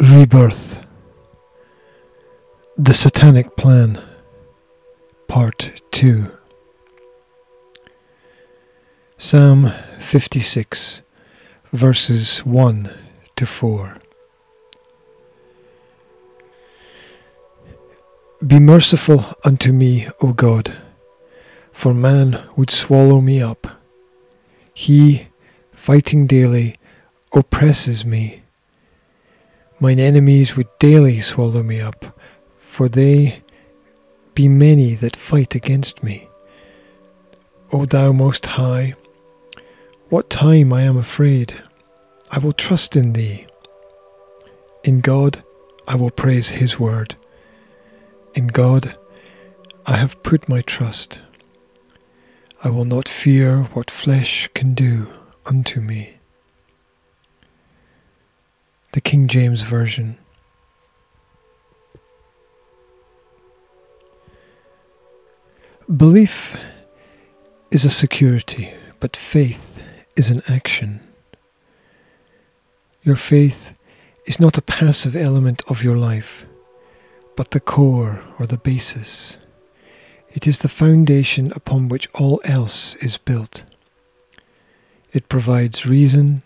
Rebirth The Satanic Plan Part 2 Psalm 56 verses 1 to 4 Be merciful unto me, O God, for man would swallow me up. He, fighting daily, oppresses me. Mine enemies would daily swallow me up, for they be many that fight against me. O thou most high, what time I am afraid, I will trust in thee. In God I will praise his word. In God I have put my trust. I will not fear what flesh can do unto me the King James Version. Belief is a security, but faith is an action. Your faith is not a passive element of your life, but the core or the basis. It is the foundation upon which all else is built. It provides reason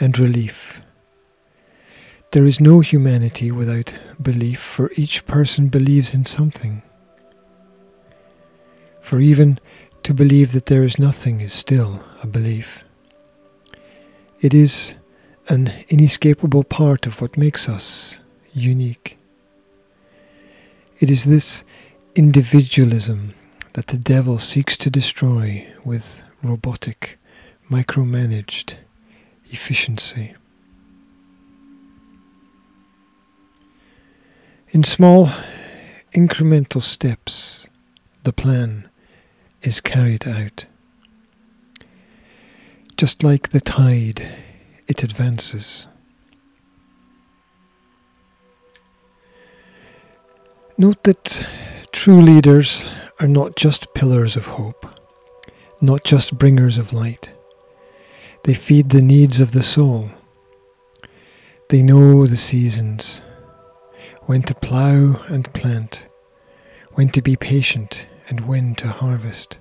and relief. There is no humanity without belief, for each person believes in something. For even to believe that there is nothing is still a belief. It is an inescapable part of what makes us unique. It is this individualism that the devil seeks to destroy with robotic, micromanaged efficiency. In small, incremental steps, the plan is carried out. Just like the tide, it advances. Note that true leaders are not just pillars of hope, not just bringers of light. They feed the needs of the soul. They know the seasons when to plough and plant, when to be patient and when to harvest.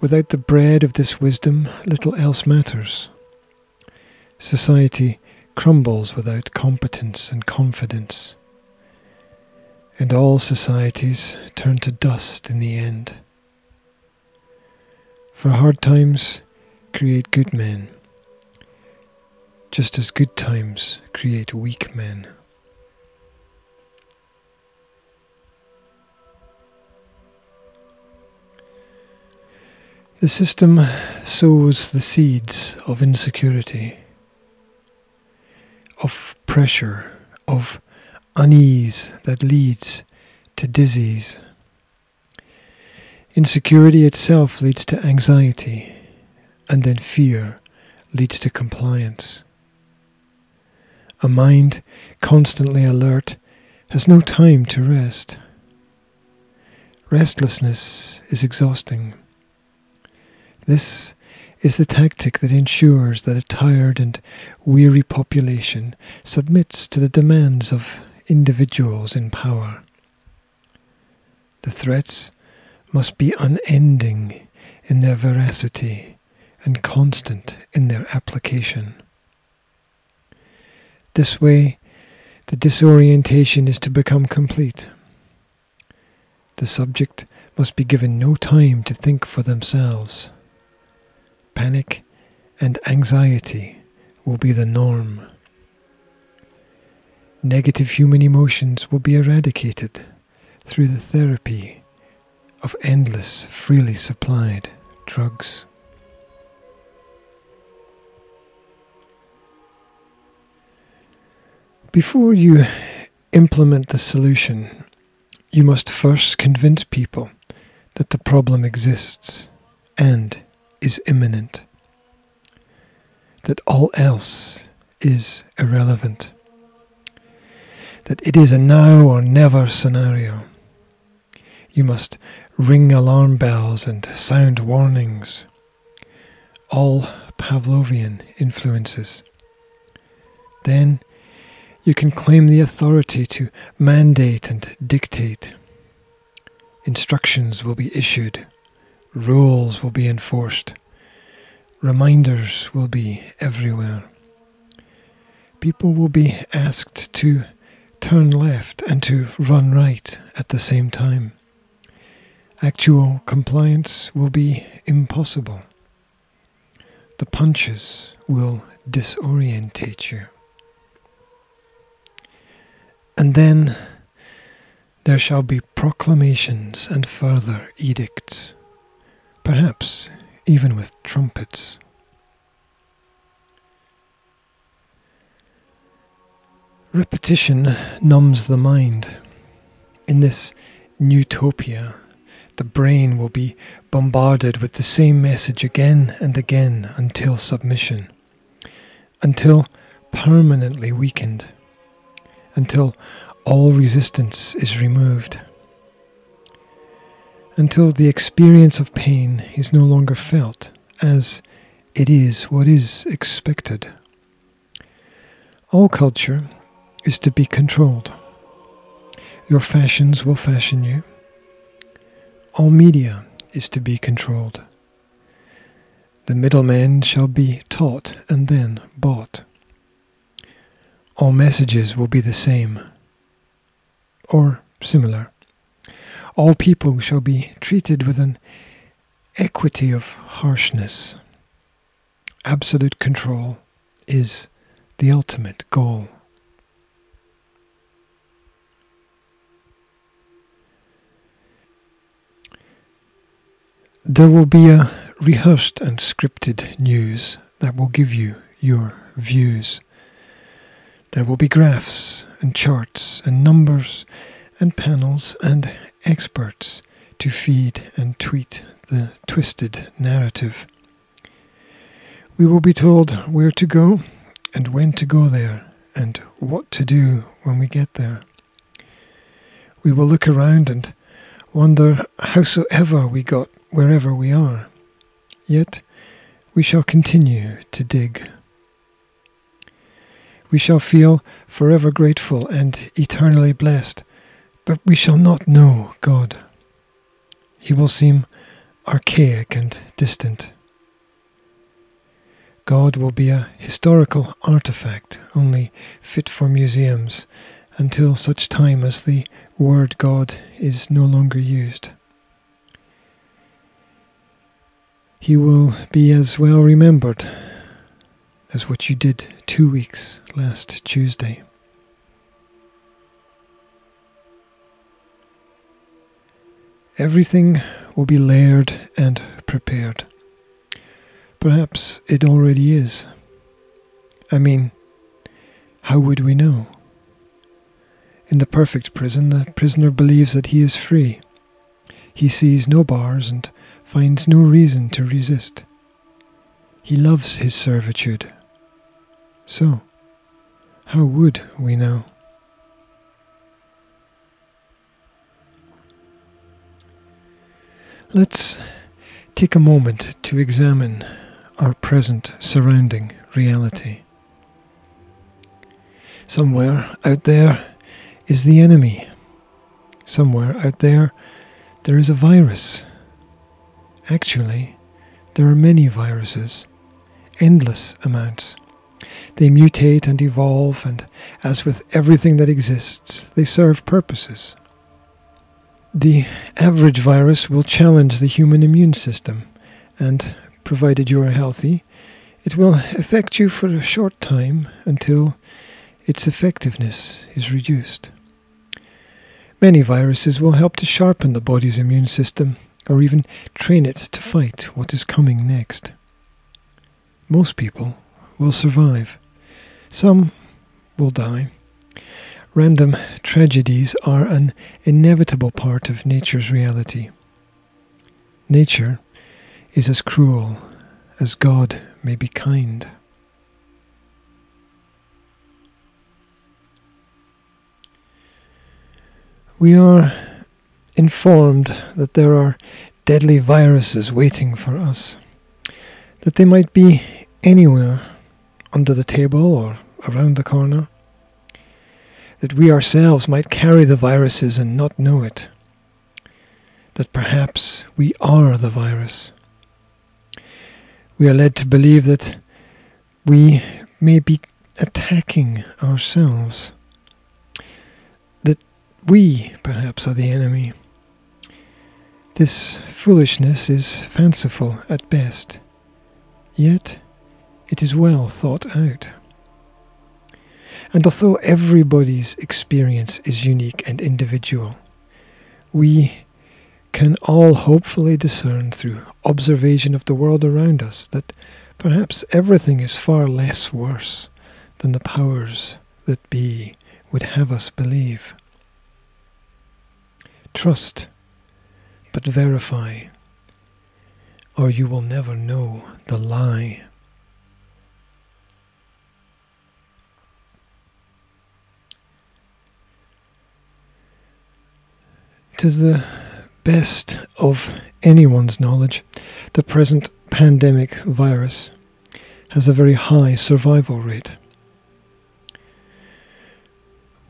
Without the bread of this wisdom, little else matters. Society crumbles without competence and confidence, and all societies turn to dust in the end. For hard times create good men, just as good times create weak men. The system sows the seeds of insecurity, of pressure, of unease that leads to disease. Insecurity itself leads to anxiety, and then fear leads to compliance. A mind constantly alert has no time to rest. Restlessness is exhausting. This is the tactic that ensures that a tired and weary population submits to the demands of individuals in power. The threats must be unending in their veracity and constant in their application. This way, the disorientation is to become complete. The subject must be given no time to think for themselves panic, and anxiety will be the norm. Negative human emotions will be eradicated through the therapy of endless, freely supplied drugs. Before you implement the solution, you must first convince people that the problem exists and is imminent, that all else is irrelevant, that it is a now or never scenario. You must ring alarm bells and sound warnings, all Pavlovian influences. Then you can claim the authority to mandate and dictate. Instructions will be issued, rules will be enforced, reminders will be everywhere. People will be asked to turn left and to run right at the same time. Actual compliance will be impossible. The punches will disorientate you. And then there shall be proclamations and further edicts, perhaps even with trumpets. Repetition numbs the mind. In this utopia, the brain will be bombarded with the same message again and again until submission, until permanently weakened, until all resistance is removed, until the experience of pain is no longer felt as it is what is expected. All culture is to be controlled. Your fashions will fashion you all media is to be controlled. The middleman shall be taught and then bought. All messages will be the same or similar. All people shall be treated with an equity of harshness. Absolute control is the ultimate goal. There will be a rehearsed and scripted news that will give you your views. There will be graphs and charts and numbers and panels and experts to feed and tweet the twisted narrative. We will be told where to go and when to go there and what to do when we get there. We will look around and wonder howsoever we got wherever we are. Yet we shall continue to dig. We shall feel forever grateful and eternally blessed, but we shall not know God. He will seem archaic and distant. God will be a historical artifact, only fit for museums, until such time as the word God is no longer used. He will be as well remembered as what you did two weeks last Tuesday. Everything will be layered and prepared. Perhaps it already is. I mean, how would we know? In the perfect prison, the prisoner believes that he is free. He sees no bars and finds no reason to resist. He loves his servitude. So, how would we know? Let's take a moment to examine our present surrounding reality. Somewhere out there, is the enemy. Somewhere out there, there is a virus. Actually, there are many viruses, endless amounts. They mutate and evolve, and as with everything that exists, they serve purposes. The average virus will challenge the human immune system, and provided you are healthy, it will affect you for a short time until its effectiveness is reduced. Many viruses will help to sharpen the body's immune system or even train it to fight what is coming next. Most people will survive. Some will die. Random tragedies are an inevitable part of nature's reality. Nature is as cruel as God may be kind. We are informed that there are deadly viruses waiting for us, that they might be anywhere under the table or around the corner, that we ourselves might carry the viruses and not know it, that perhaps we are the virus. We are led to believe that we may be attacking ourselves, that we perhaps are the enemy. This foolishness is fanciful at best, yet it is well thought out. And although everybody's experience is unique and individual, we can all hopefully discern through observation of the world around us that perhaps everything is far less worse than the powers that be would have us believe. Trust but verify, or you will never know the lie. Tis the best of anyone's knowledge, the present pandemic virus has a very high survival rate.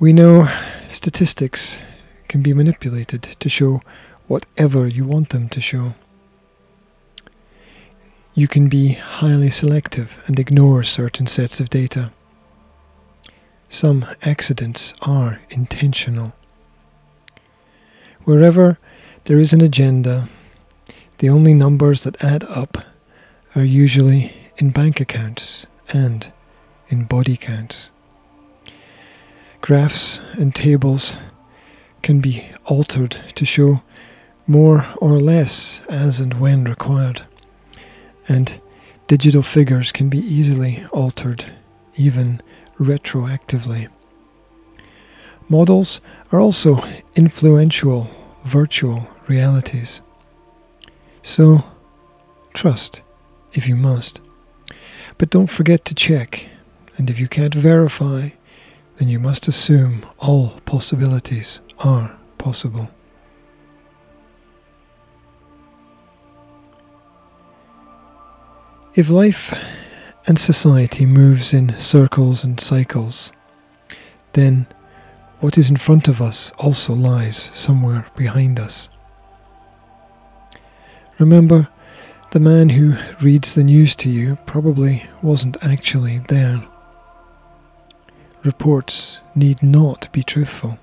We know statistics can be manipulated to show whatever you want them to show. You can be highly selective and ignore certain sets of data. Some accidents are intentional. Wherever there is an agenda, the only numbers that add up are usually in bank accounts and in body counts. Graphs and tables can be altered to show more or less as and when required, and digital figures can be easily altered, even retroactively. Models are also influential virtual realities. So, trust if you must. But don't forget to check, and if you can't verify, then you must assume all possibilities are possible. If life and society moves in circles and cycles, then what is in front of us also lies somewhere behind us. Remember, the man who reads the news to you probably wasn't actually there. Reports need not be truthful.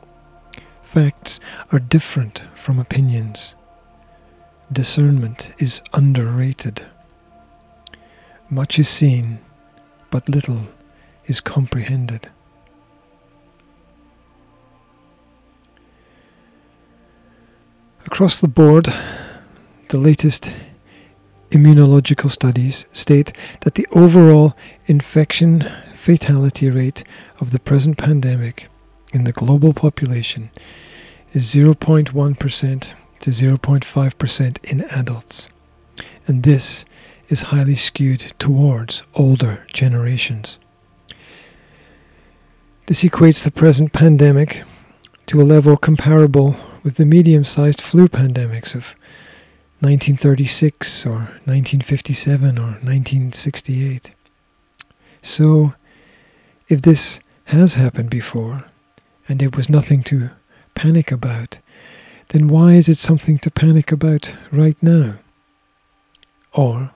Facts are different from opinions. Discernment is underrated. Much is seen, but little is comprehended. Across the board, the latest immunological studies state that the overall infection fatality rate of the present pandemic in the global population is 0.1% to 0.5% in adults. And this is highly skewed towards older generations. This equates the present pandemic to a level comparable with the medium sized flu pandemics of 1936 or 1957 or 1968. So, if this has happened before, and it was nothing to panic about, then why is it something to panic about right now? Or,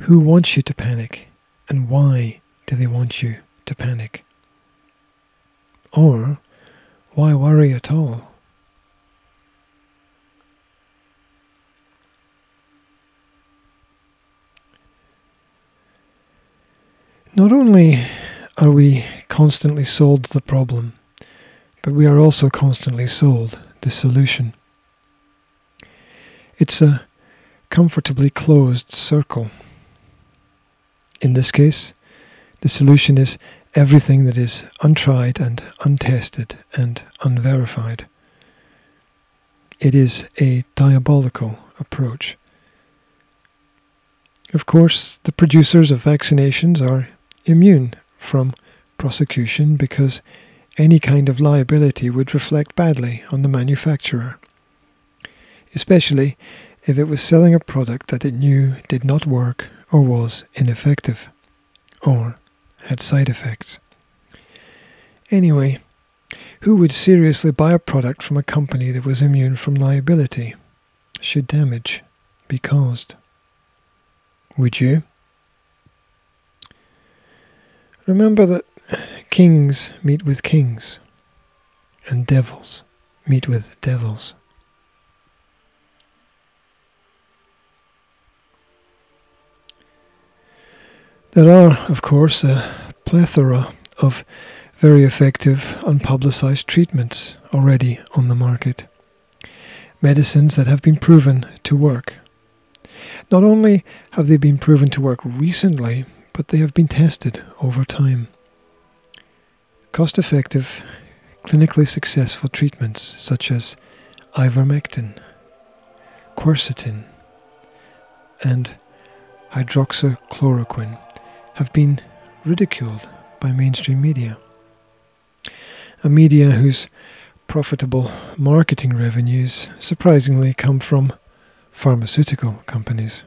who wants you to panic, and why do they want you to panic? Or, why worry at all? Not only are we constantly sold the problem, but we are also constantly sold the solution. It's a comfortably closed circle. In this case, the solution is everything that is untried and untested and unverified. It is a diabolical approach. Of course, the producers of vaccinations are immune from prosecution because any kind of liability would reflect badly on the manufacturer, especially if it was selling a product that it knew did not work or was ineffective, or had side effects. Anyway, who would seriously buy a product from a company that was immune from liability should damage be caused? Would you? Remember that kings meet with kings and devils meet with devils. There are, of course, a plethora of very effective unpublicized treatments already on the market. Medicines that have been proven to work. Not only have they been proven to work recently, but they have been tested over time. Cost effective, clinically successful treatments such as ivermectin, quercetin, and hydroxychloroquine have been ridiculed by mainstream media. A media whose profitable marketing revenues surprisingly come from pharmaceutical companies.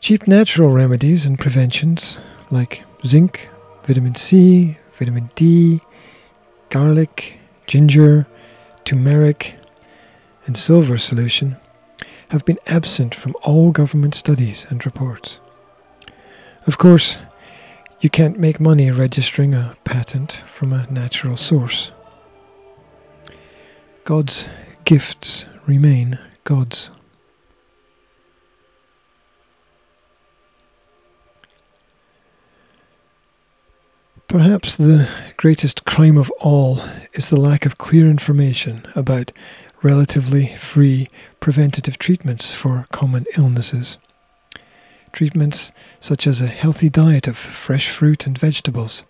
Cheap natural remedies and preventions like zinc, vitamin C, vitamin D, garlic, ginger, turmeric, and silver solution have been absent from all government studies and reports. Of course, you can't make money registering a patent from a natural source. God's gifts remain God's. Perhaps the greatest crime of all is the lack of clear information about relatively free preventative treatments for common illnesses. Treatments such as a healthy diet of fresh fruit and vegetables,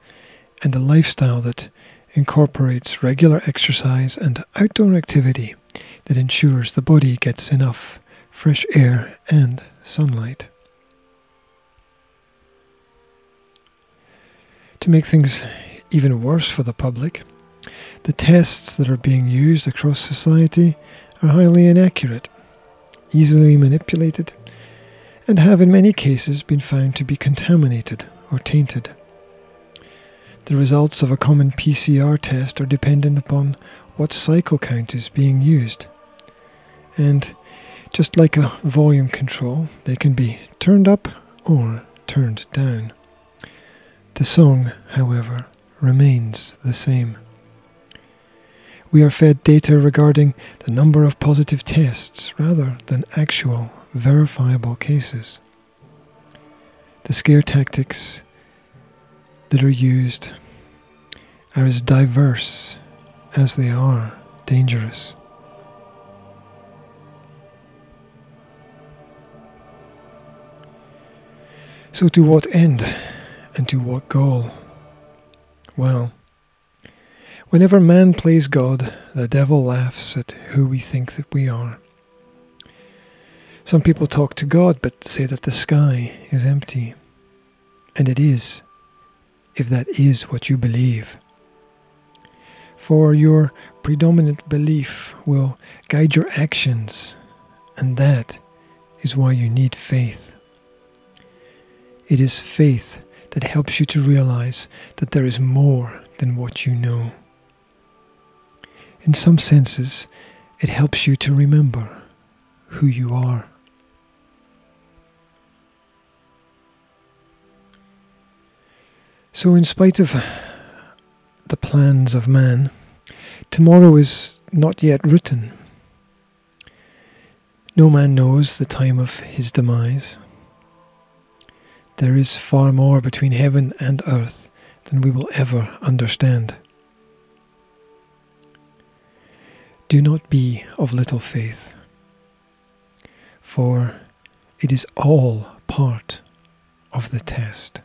and a lifestyle that incorporates regular exercise and outdoor activity that ensures the body gets enough fresh air and sunlight. To make things even worse for the public, the tests that are being used across society are highly inaccurate, easily manipulated, and have in many cases been found to be contaminated or tainted. The results of a common PCR test are dependent upon what cycle count is being used. And just like a volume control, they can be turned up or turned down. The song, however, remains the same. We are fed data regarding the number of positive tests rather than actual verifiable cases. The scare tactics that are used are as diverse as they are dangerous. So, to what end and to what goal? Well, whenever man plays God, the devil laughs at who we think that we are. Some people talk to God but say that the sky is empty. And it is, if that is what you believe. For your predominant belief will guide your actions, and that is why you need faith. It is faith that helps you to realize that there is more than what you know. In some senses, it helps you to remember who you are. So, in spite of the plans of man, tomorrow is not yet written. No man knows the time of his demise. There is far more between heaven and earth than we will ever understand. Do not be of little faith, for it is all part of the test.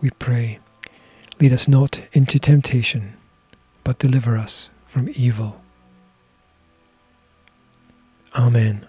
we pray, lead us not into temptation, but deliver us from evil. Amen.